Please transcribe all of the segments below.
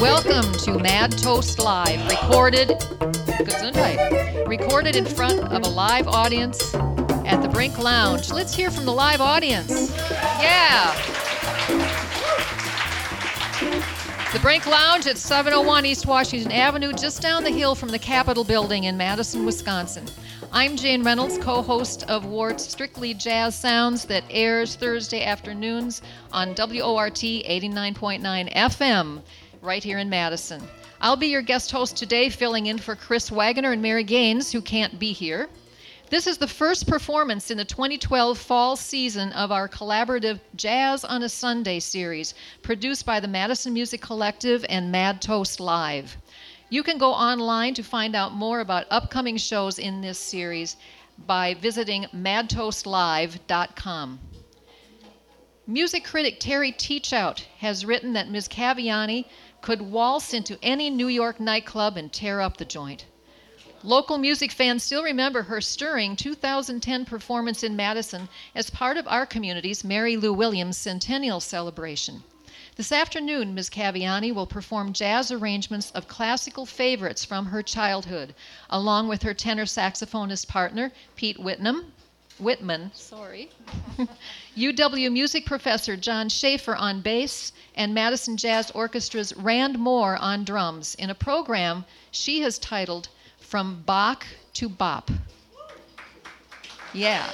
Welcome to Mad Toast Live, recorded Gesundheit, recorded in front of a live audience at the Brink Lounge. Let's hear from the live audience. Yeah. The Brink Lounge at 701 East Washington Avenue, just down the hill from the Capitol Building in Madison, Wisconsin. I'm Jane Reynolds, co host of Wart's Strictly Jazz Sounds that airs Thursday afternoons on WORT 89.9 FM right here in Madison. I'll be your guest host today, filling in for Chris Wagner and Mary Gaines, who can't be here. This is the first performance in the 2012 fall season of our collaborative Jazz on a Sunday series, produced by the Madison Music Collective and Mad Toast Live. You can go online to find out more about upcoming shows in this series by visiting madtoastlive.com. Music critic Terry Teachout has written that Ms. Caviani could waltz into any New York nightclub and tear up the joint. Local music fans still remember her stirring 2010 performance in Madison as part of our community's Mary Lou Williams Centennial Celebration. This afternoon, Ms. Caviani will perform jazz arrangements of classical favorites from her childhood, along with her tenor saxophonist partner, Pete Whitnam, Whitman, sorry, UW music professor John Schaefer on bass, and Madison Jazz Orchestra's Rand Moore on drums in a program she has titled From Bach to Bop. Yeah.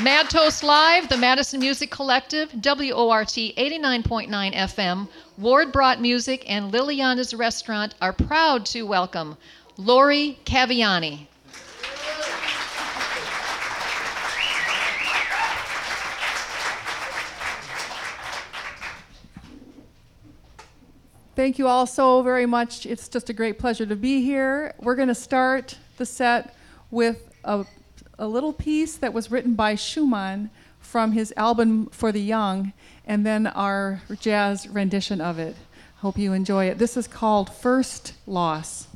Mad Toast Live, the Madison Music Collective, WORT 89.9 FM, Ward-Brodt Music, and Liliana's Restaurant are proud to welcome Laura Caviani. Thank you all so very much. It's just a great pleasure to be here. We're going to start the set with a, a little piece that was written by Schumann from his album For the Young, and then our jazz rendition of it. Hope you enjoy it. This is called First Loss.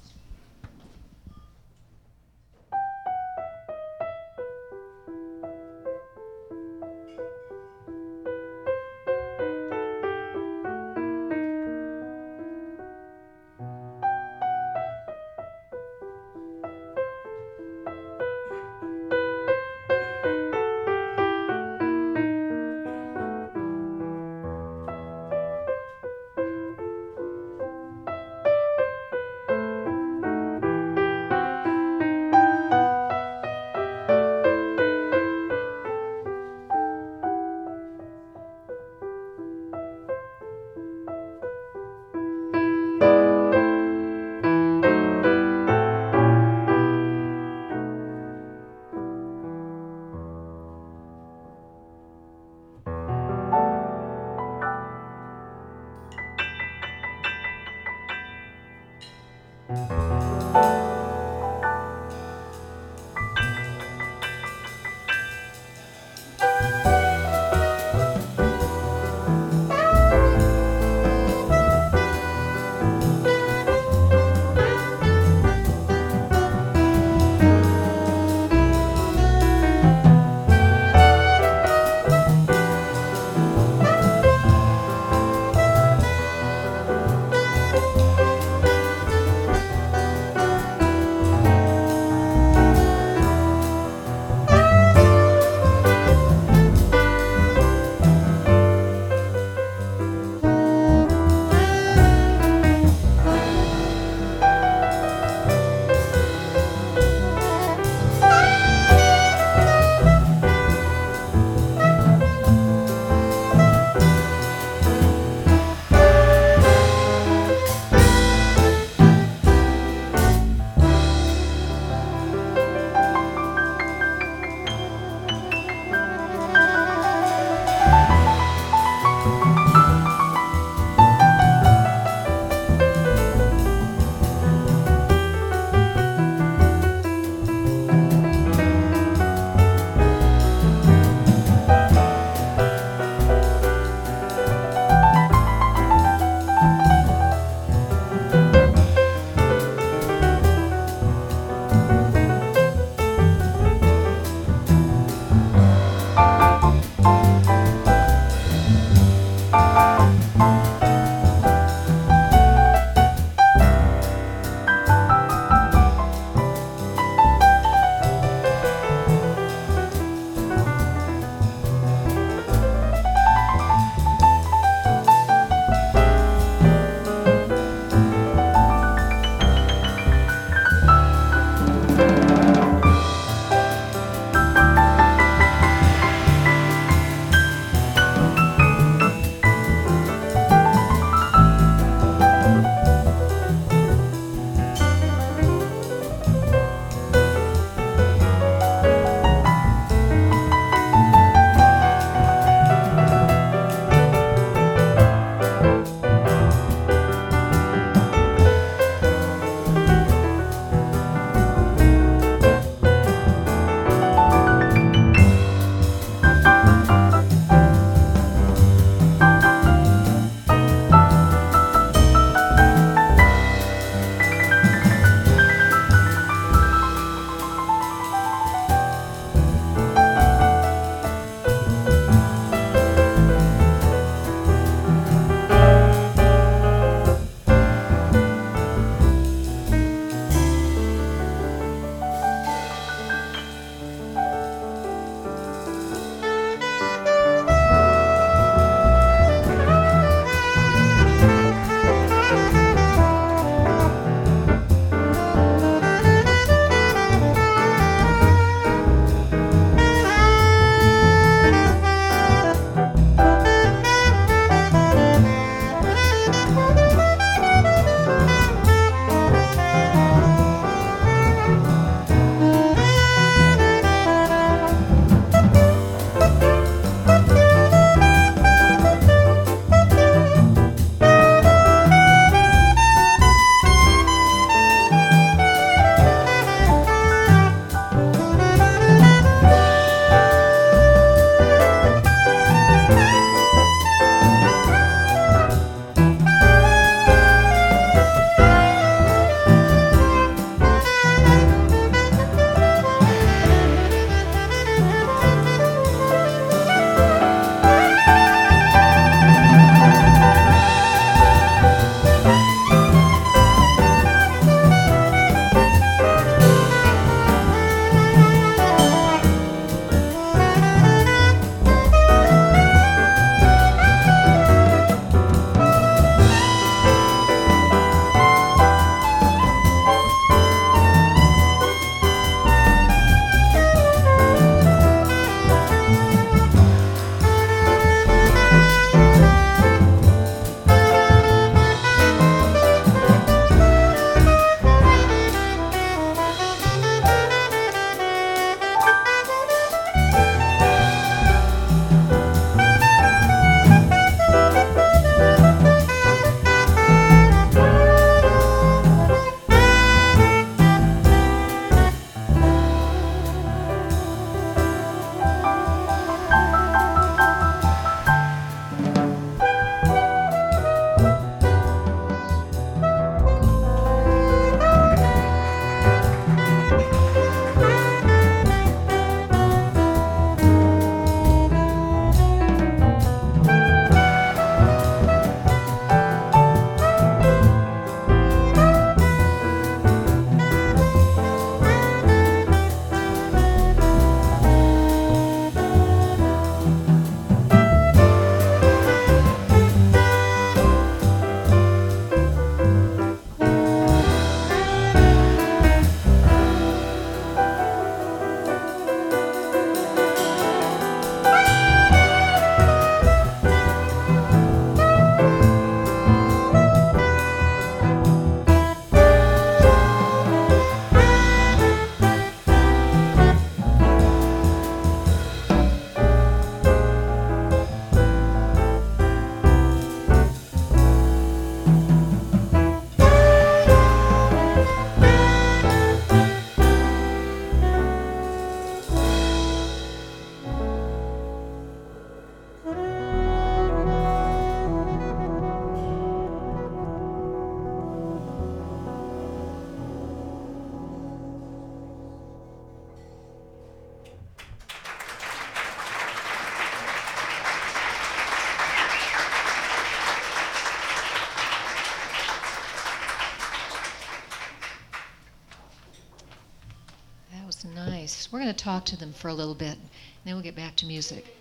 We're going to talk to them for a little bit, and then we'll get back to music.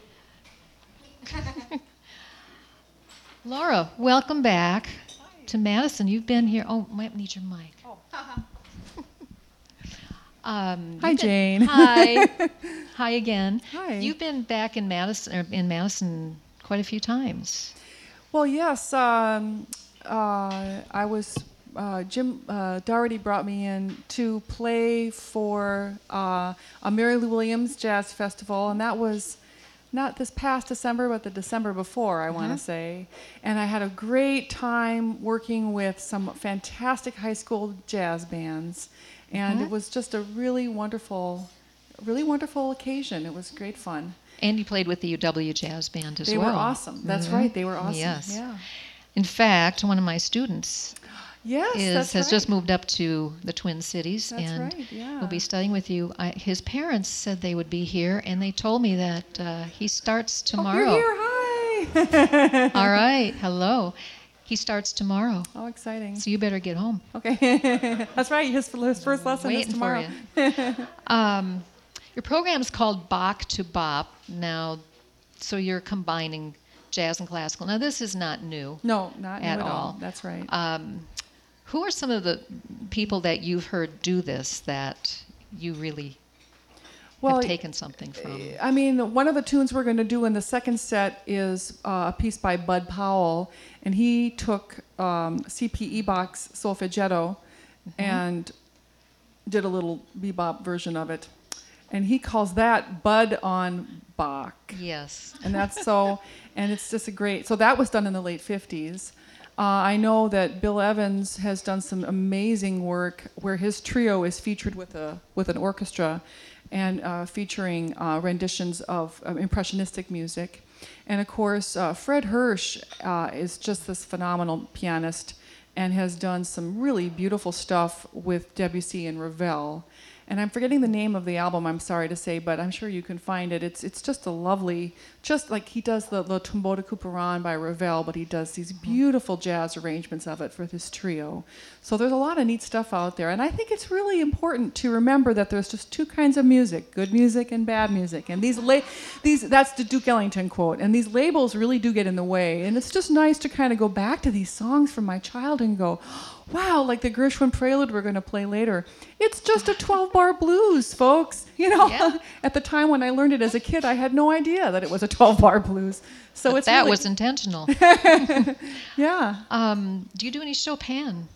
Laura, welcome back to Madison. You've been here. Oh, might need your mic. Um, Hi, been- Jane. Hi. Hi again. Hi. You've been back in Madison, or in Madison, quite a few times. Well, yes. Um, uh, I was. Uh, Jim uh, Doherty brought me in to play for uh, a Mary Lou Williams Jazz Festival, and that was not this past December, but the December before, I want to say. And I had a great time working with some fantastic high school jazz bands, and it was just a really wonderful, really wonderful occasion. It was great fun. And you played with the UW Jazz Band as They well. They were awesome. That's right. They were awesome. Yes. Yeah. In fact, one of my students Yes, is has right. just moved up to the Twin Cities That's and right, yeah. will be studying with you. I, his parents said they would be here, and they told me that uh, he starts tomorrow. Oh, you're here. Hi. All right, hello. He starts tomorrow, oh, exciting. so you better get home. Okay. That's right. His, his first lesson is tomorrow. for you. um, your program is called Bach to Bop. Now, so you're combining jazz and classical. Now, this is not new. No, not new At at all. all. That's right. Um, who are some of the people that you've heard do this that you really well, have taken something from? I mean, one of the tunes we're going to do in the second set is uh, a piece by Bud Powell, and he took um, C.P.E. Bach's solfeggietto Mm-hmm. and did a little bebop version of it, and he calls that Bud on Bach. Yes. and that's so and it's just a great so that was done in the late 50s uh, i know that bill evans has done some amazing work where his trio is featured with a with an orchestra and uh, featuring uh, renditions of um, impressionistic music. And of course uh, fred hersch uh, is just this phenomenal pianist and has done some really beautiful stuff with debussy and ravel and I'm forgetting the name of the album. I'm sorry to say, but I'm sure you can find it. It's it's just a lovely, just like he does the the Tombeau de Couperin by Ravel, but he does these mm-hmm. beautiful jazz arrangements of it for this trio. So there's a lot of neat stuff out there, and I think it's really important to remember that there's just two kinds of music: good music and bad music. And these la- these that's the Duke Ellington quote. And these labels really do get in the way. And it's just nice to kind of go back to these songs from my childhood and go wow, like the Gershwin Prelude we're going to play later. It's just a 12 bar blues, folks. You know, Yeah. at the time when I learned it as a kid, I had no idea that it was a 12 bar blues. So But it's that really- was intentional. yeah. um, do you do any Chopin?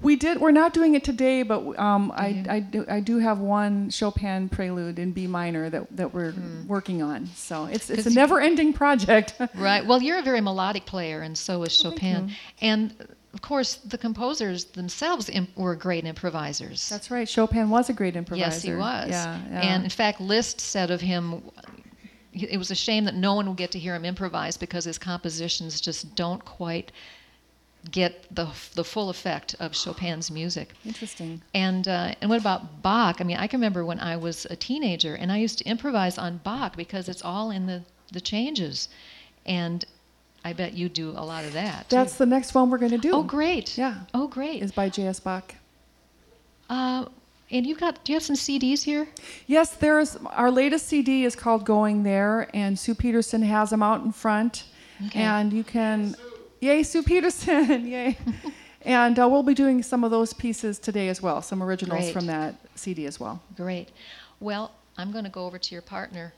We did. We're not doing it today, but um, I, I, do, I do have one Chopin prelude in B minor that, that we're working on. So it's it's a 'Cause you- never ending project. Right. Well, you're a very melodic player, and so is Chopin. And of course, the composers themselves im- were great improvisers. That's right. Chopin was a great improviser. Yes, he was. Yeah. yeah. And in fact, Liszt said of him, it was a shame that no one would get to hear him improvise because his compositions just don't quite get the the full effect of Chopin's music. Interesting. And uh, and what about Bach? I mean, I can remember when I was a teenager, and I used to improvise on Bach because it's all in the the changes, and I bet you do a lot of that. too. That's the next one we're going to do. oh great. Yeah. Oh great. Is by J.S. Bach. Uh, and you've got do you have some CDs here? Yes, there's our latest CD is called Going There, and Sue Peterson has them out in front, Okay. and you can, yay, Sue Peterson, yay, and uh, we'll be doing some of those pieces today as well, some originals Great. from that CD as well. Great. Well, I'm going to go over to your partner,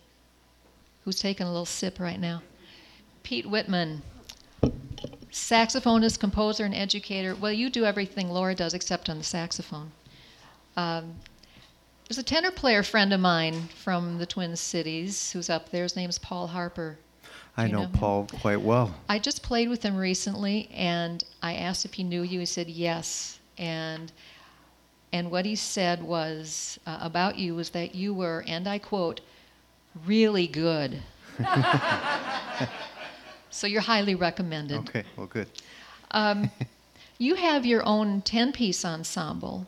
who's taking a little sip right now. Pete Whitman, saxophonist, composer, and educator. Well, you do everything Laura does except on the saxophone. Um, there's a tenor player friend of mine from the Twin Cities who's up there. His name's Paul Harper. I you know, know him? Paul quite well. I just played with him recently, and I asked if he knew you. He said yes, and and what he said was uh, about you was that you were, and I quote, really good. so you're highly recommended. Okay, well, good. Um, you have your own ten-piece ensemble.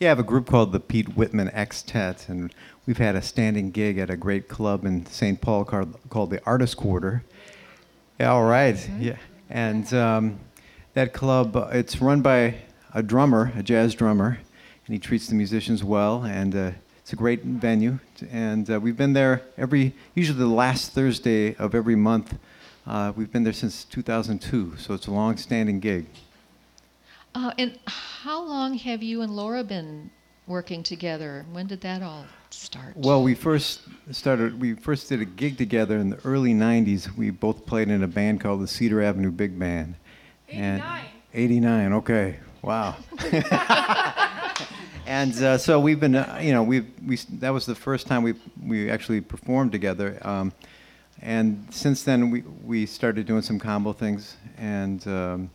Yeah, I have a group called the Pete Whitman X-tet, and we've had a standing gig at a great club in St. Paul called, called the Artist Quarter. Yeah, all right. Yeah, and um, that club, uh, it's run by a drummer, a jazz drummer, and he treats the musicians well. And uh, it's a great venue, and uh, we've been there every usually the last Thursday of every month. Uh, we've been there since 2002, so it's a long-standing gig. Uh, and how long have you and Laura been working together? When did that all start? Well, we first started. We first did a gig together in the early '90s. We both played in a band called the Cedar Avenue Big Band. 89. 89. Okay. Wow. and uh, so we've been, uh, you know, we we that was the first time we we actually performed together. Um, and since then, we we started doing some combo things, and um,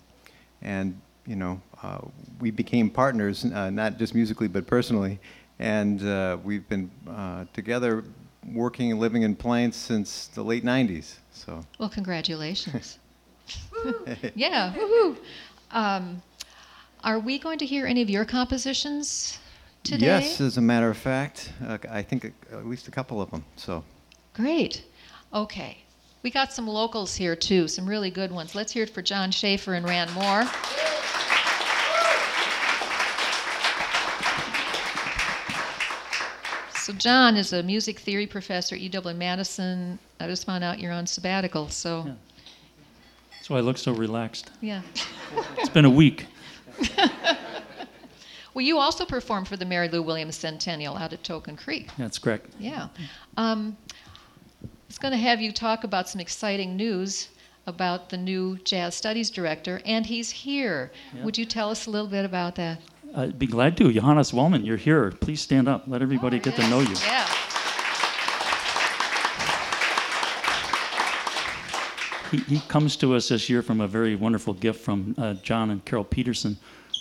and you know, uh, we became partners, uh, not just musically but personally, and uh, we've been uh, together, working and living in Plains since the late '90s. So. Well, congratulations. yeah, woohoo. Um, are we going to hear any of your compositions today? Yes, as a matter of fact, uh, I think at least a couple of them. So. Great. Okay. We got some locals here too, some really good ones. Let's hear it for John Schaefer and Rand Moore. So John is a music theory professor at UW Madison. I just found out you're on sabbatical, so Yeah. That's why I look so relaxed. yeah. It's been a week. Well, you also performed for the Mary Lou Williams Centennial out at Token Creek. That's correct. Yeah. Um, was going to have you talk about some exciting news about the new jazz studies director, and he's here. Yeah. Would you tell us a little bit about that? I'd be glad to. Johannes Wallmann, you're here. Please stand up. Let everybody get to know you. Yeah. He, he comes to us this year from a very wonderful gift from uh, John and Carol Peterson,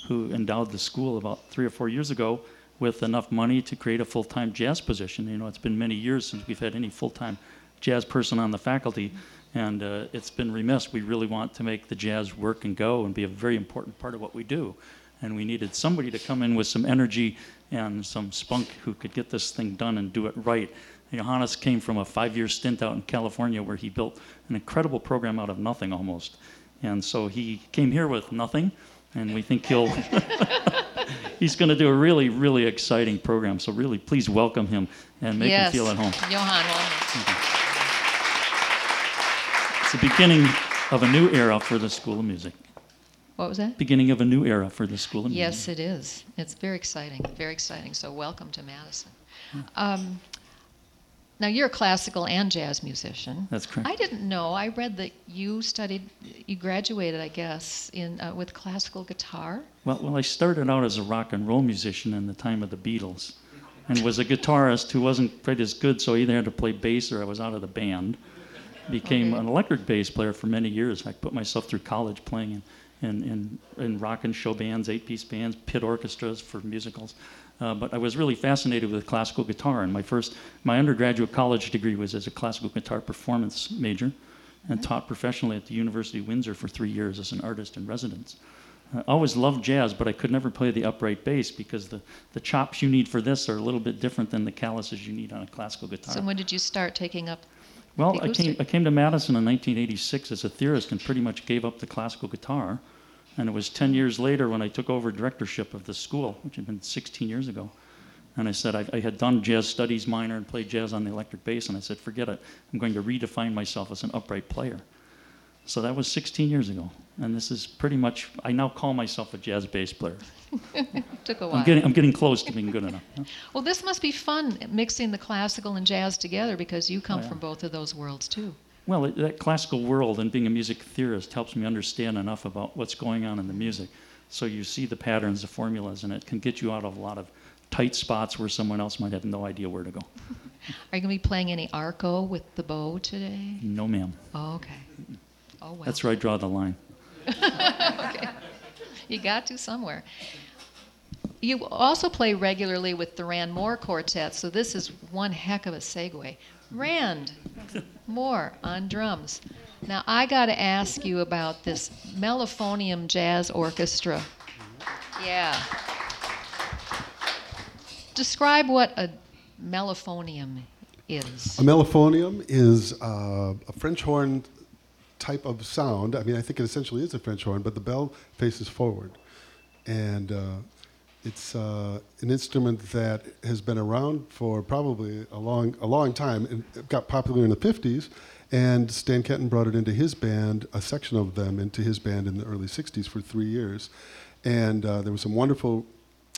who endowed the school about three or four years ago with enough money to create a full-time jazz position. You know, it's been many years since we've had any full-time jazz person on the faculty, and uh, it's been remiss. We really want to make the jazz work and go and be a very important part of what we do. And we needed somebody to come in with some energy and some spunk who could get this thing done and do it right. Johannes came from a five-year stint out in California where he built an incredible program out of nothing almost. And so he came here with nothing, and we think he'll he's going to do a really, really exciting program. So really, please welcome him and make yes. him feel at home. Wallmann. It's the beginning of a new era for the School of Music. What was that? Beginning of a new era for the School of Music. Yes, it is. It's very exciting, very exciting. So, welcome to Madison. Um, now, you're a classical and jazz musician. That's correct. I didn't know. I read that you studied, you graduated, I guess, in uh, with classical guitar. Well, well, I started out as a rock and roll musician in the time of the Beatles, and was a guitarist who wasn't quite as good, so I either had to play bass or I was out of the band. Became Okay. an electric bass player for many years. I put myself through college playing in, in, in, in rock and show bands, eight-piece bands, pit orchestras for musicals. Uh, but I was really fascinated with classical guitar, and my first, my undergraduate college degree was as a classical guitar performance major, and taught professionally at the University of Windsor for three years as an artist in residence. I always loved jazz, but I could never play the upright bass because the, the chops you need for this are a little bit different than the calluses you need on a classical guitar. So, when did you start taking up? Well, I came. I came to Madison in 1986 as a theorist and pretty much gave up the classical guitar. And it was 10 years later when I took over directorship of the school, which had been 16 years ago. And I said, I, I had done jazz studies minor and played jazz on the electric bass. And I said, forget it. I'm going to redefine myself as an upright player. So that was 16 years ago. And this is pretty much, I now call myself a jazz bass player. Took a while. I'm getting, I'm getting close to being good enough. well, this must be fun mixing the classical and jazz together because you come Oh, yeah. from both of those worlds too. Well, it, that classical world and being a music theorist helps me understand enough about what's going on in the music. So you see the patterns, the formulas, and it can get you out of a lot of tight spots where someone else might have no idea where to go. Are you going to be playing any arco with the bow today? No, ma'am. Oh, okay. Oh well. That's where I draw the line. Okay. You got to somewhere. You also play regularly with the Rand Moore Quartet, so this is one heck of a segue. Rand Moore on drums. Now, I got to ask you about this Mellophonium Jazz Orchestra. Yeah. Describe what a mellophonium is. A mellophonium is uh, a French horn type of sound. I mean, I think it essentially is a French horn, but the bell faces forward. And uh, it's uh, an instrument that has been around for probably a long, a long time. It got popular in the 50s, and Stan Kenton brought it into his band, a section of them into his band in the early 60s for three years. And uh, there was some wonderful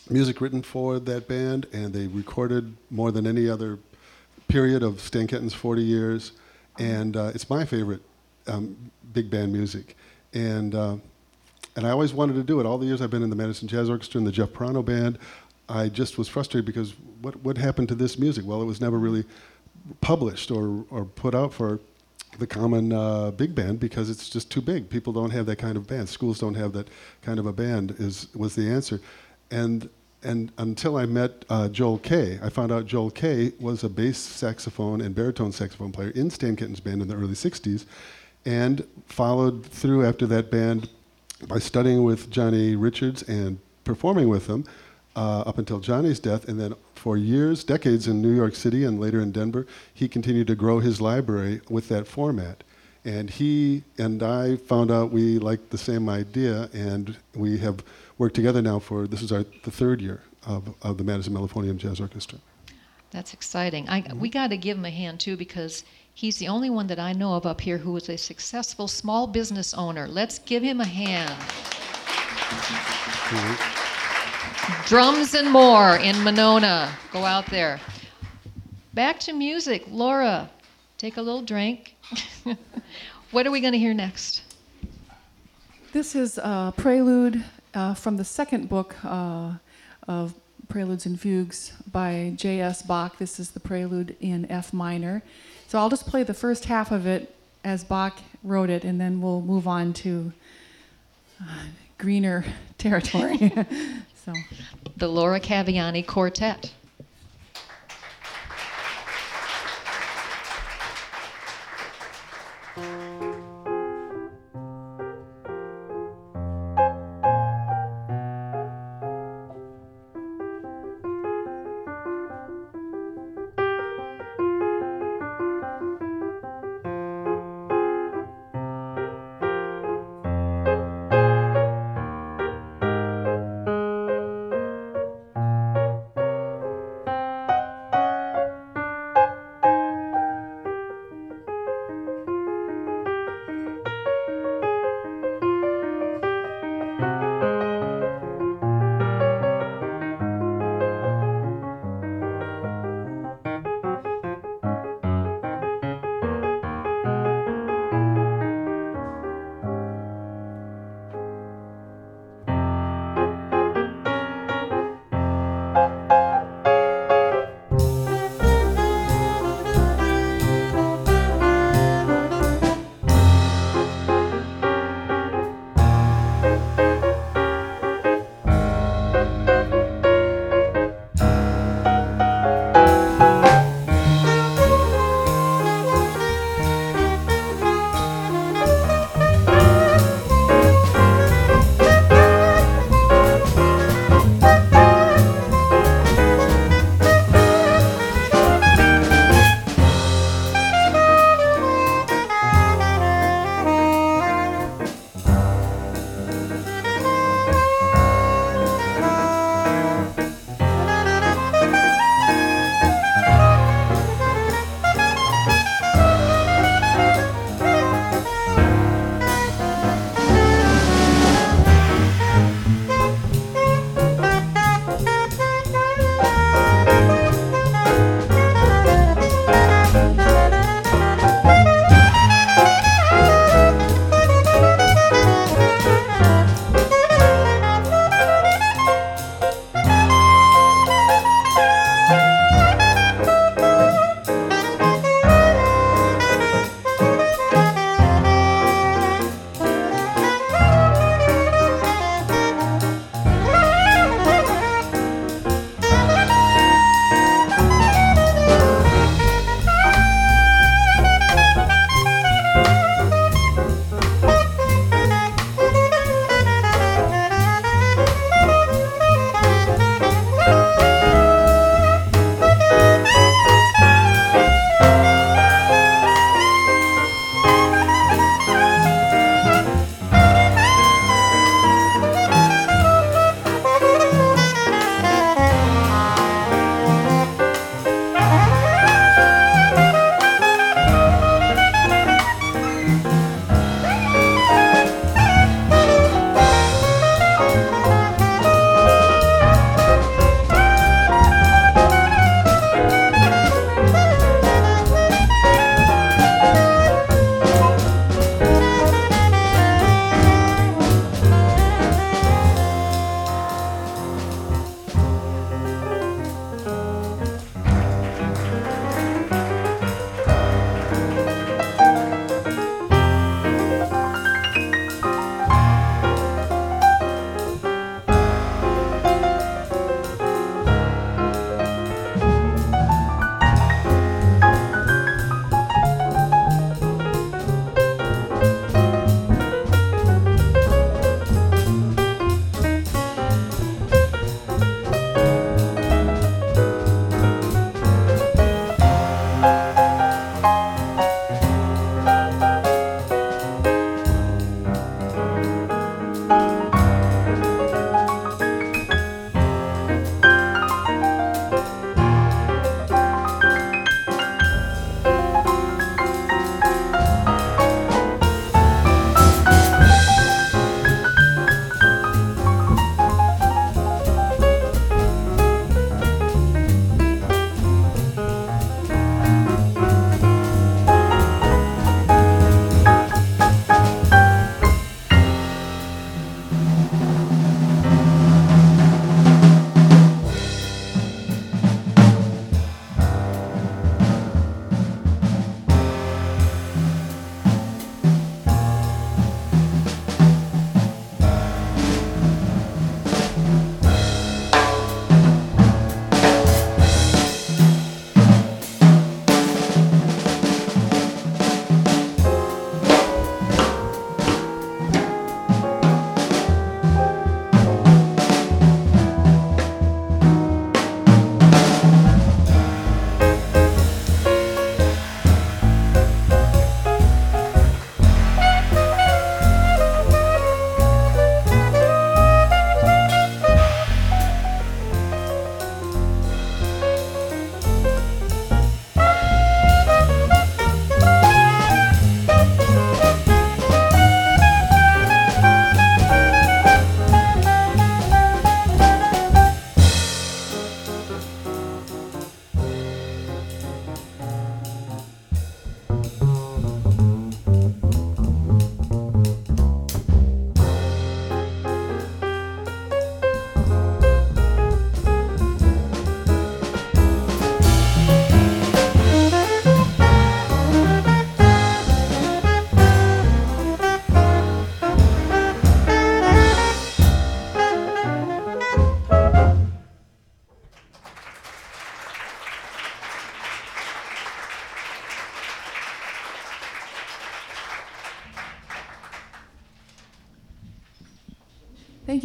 music written for that band, and they recorded more than any other period of Stan Kenton's 40 years. And uh, it's my favorite um, big band music. And, uh, and I always wanted to do it. All the years I've been in the Madison Jazz Orchestra and the Jeff Pirano Band, I just was frustrated because what, what happened to this music? Well, it was never really published or, or put out for the common uh, big band because it's just too big. People don't have that kind of band. Schools don't have that kind of a band. Is was the answer, and and until I met uh, Joel Kaye, I found out Joel Kaye was a bass saxophone and baritone saxophone player in Stan Kenton's band in the early '60s, and followed through after that band by studying with Johnny Richards and performing with him uh, up until Johnny's death, and then for years, decades in New York City and later in Denver, he continued to grow his library with that format. And he and I found out we liked the same idea, and we have worked together now for this is our the third year of, of the Madison Mellophonium Jazz Orchestra. That's exciting. I, mm-hmm. We got to give him a hand too because he's the only one that I know of up here who is a successful small business owner. Let's give him a hand. Drums and more in Monona. Go out there. Back to music. Laura, take a little drink. what are we going to hear next? This is a prelude uh, from the second book uh, of Preludes and Fugues by J.S. Bach. This is the prelude in F minor. So I'll just play the first half of it as Bach wrote it, and then we'll move on to uh, greener territory. So, the Laura Caviani Quartet.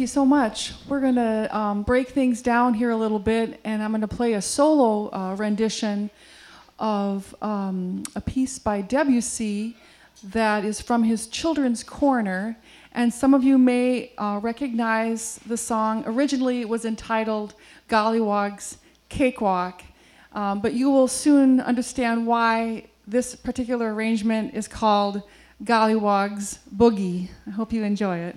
You so much. We're going to um, break things down here a little bit, and I'm going to play a solo uh, rendition of um, a piece by Debussy that is from his Children's Corner. And some of you may uh, recognize the song. Originally, it was entitled Golliwogg's Cakewalk, um, but you will soon understand why this particular arrangement is called Gollywog's Boogie. I hope you enjoy it.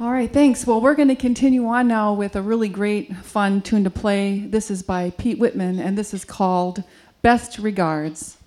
All right, thanks. Well, we're going to continue on now with a really great, fun tune to play. This is by Pete Whitman, and this is called Best Regards.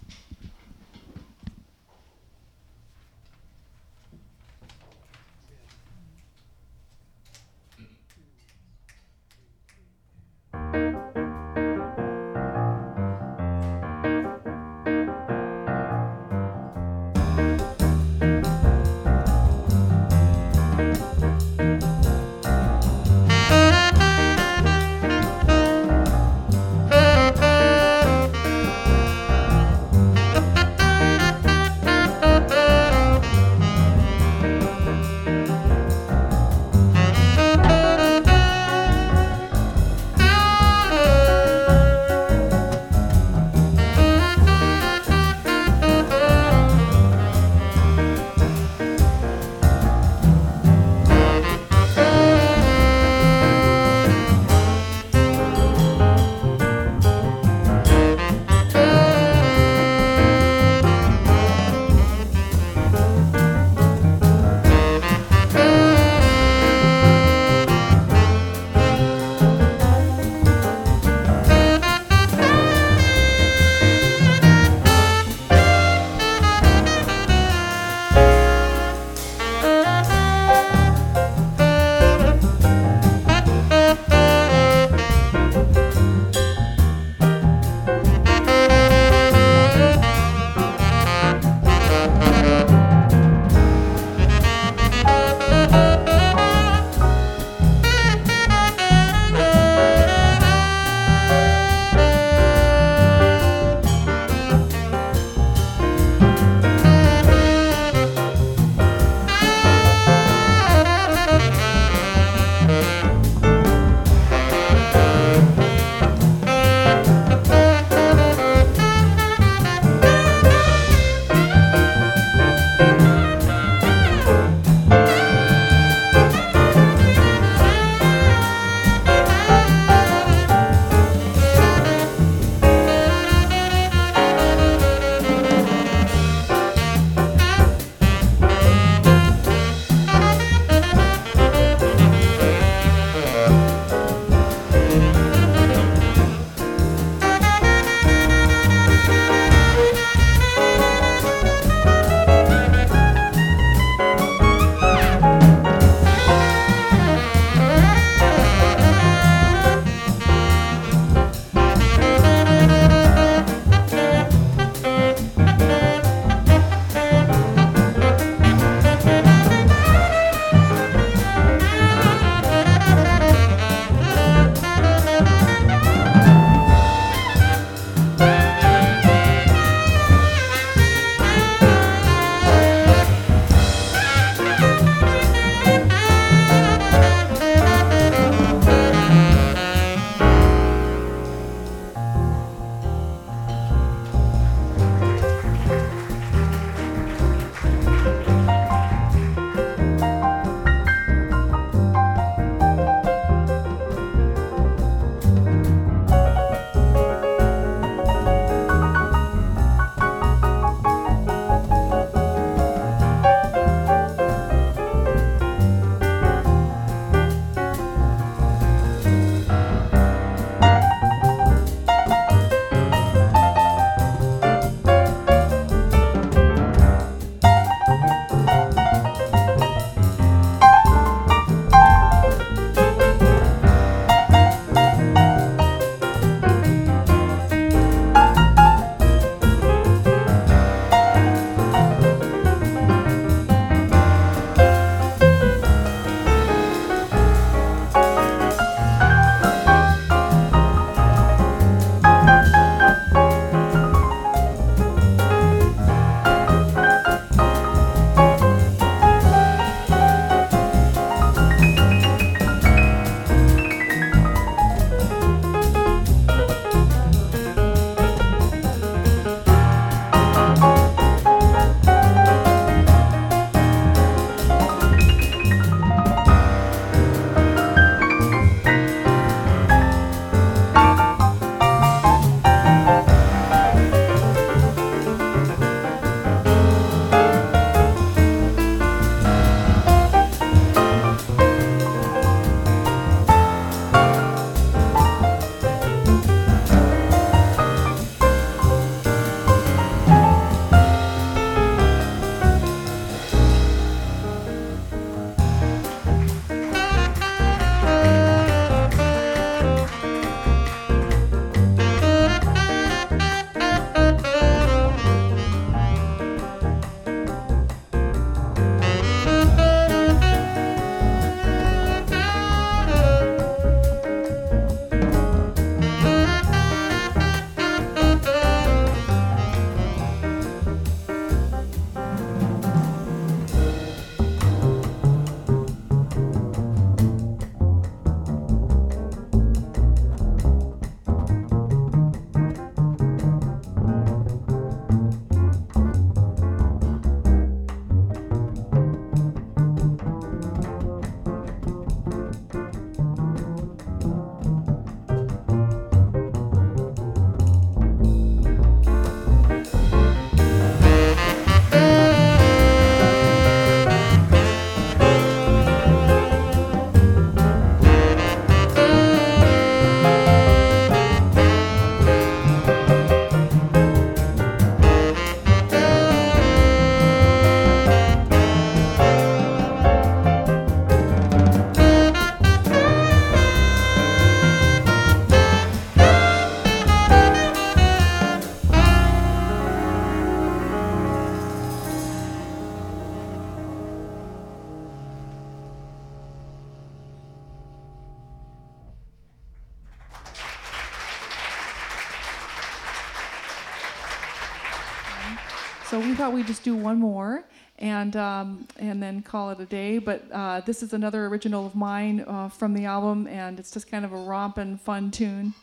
Thought we'd just do one more and um, and then call it a day. But uh, this is another original of mine uh, from the album, and it's just kind of a romping, fun tune.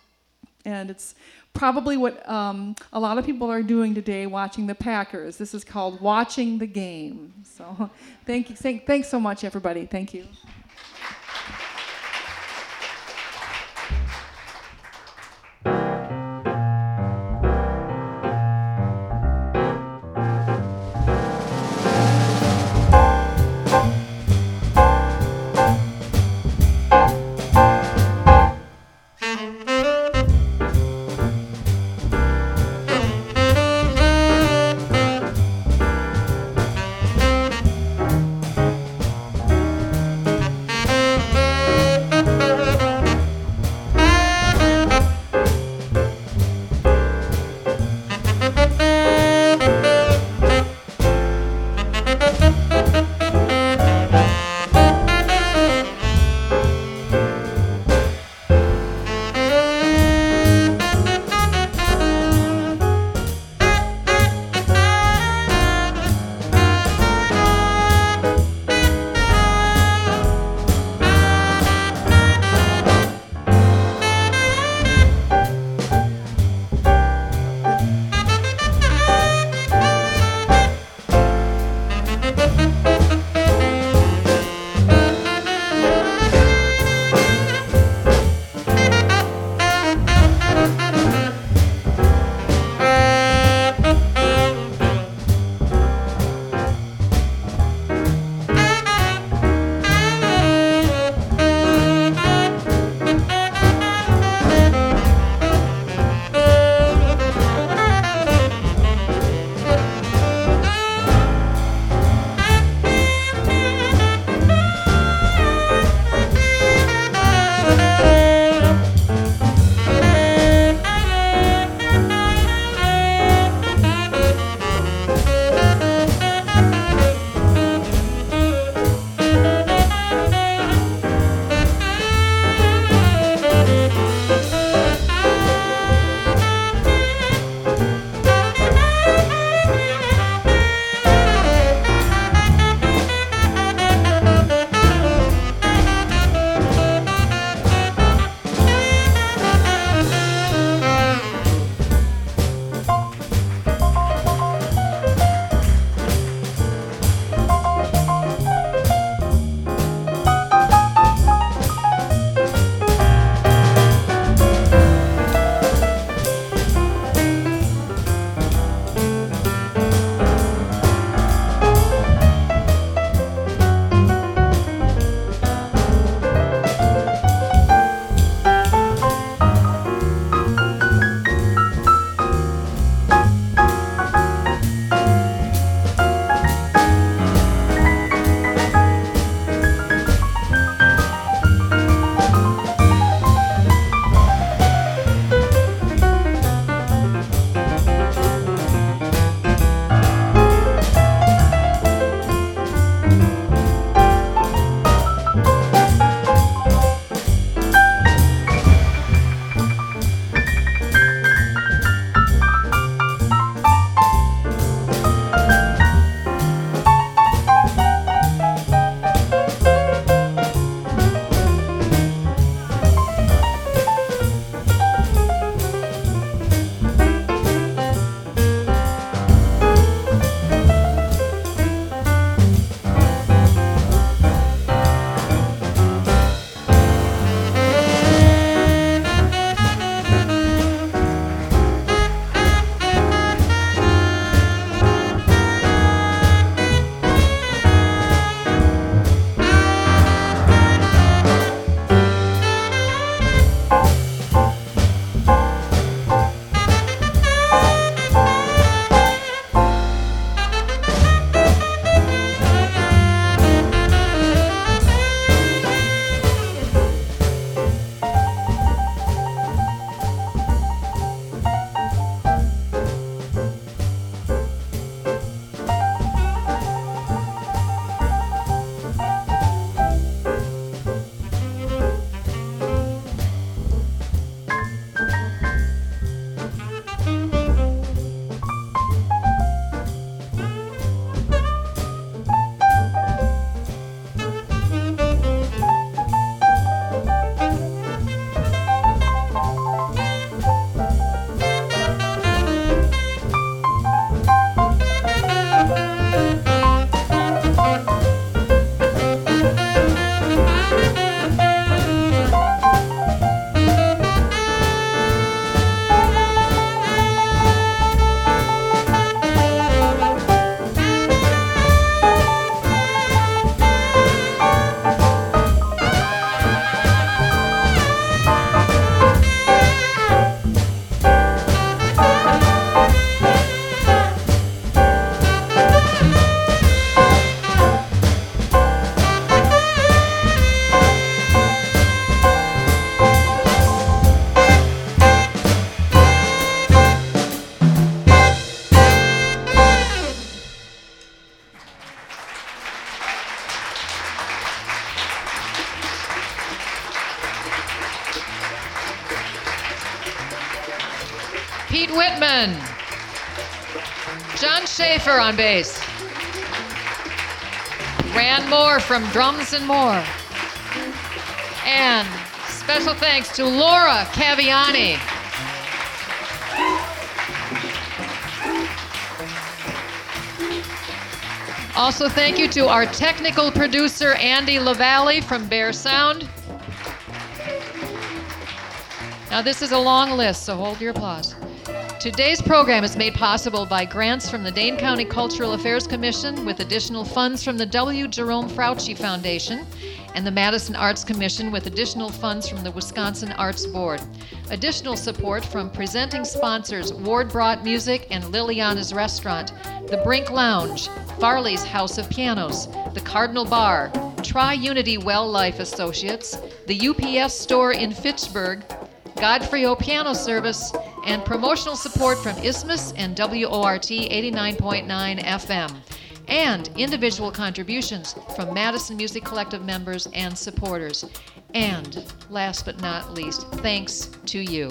And it's probably what um, a lot of people are doing today, watching the Packers. This is called "Watching the Game." So, thank you, thank, thanks so much, everybody. Thank you. Whitman. John Schaefer on bass. Rand Moore from Drums and More. And special thanks to Laura Caviani. Also, thank you to our technical producer, Andy LaValle from Bear Sound. Now, this is a long list, so hold your applause. Today's program is made possible by grants from the Dane County Cultural Affairs Commission with additional funds from the W. Jerome Frautschi Foundation and the Madison Arts Commission with additional funds from the Wisconsin Arts Board. Additional support from presenting sponsors Ward-Brodt Music and Liliana's Restaurant, the Brink Lounge, Farley's House of Pianos, the Cardinal Bar, Tri Unity Well Life Associates, the UPS store in Fitchburg, Godfrey Piano Service, and promotional support from Isthmus and WORT 89.9 FM, and individual contributions from Madison Music Collective members and supporters. And last but not least, thanks to you.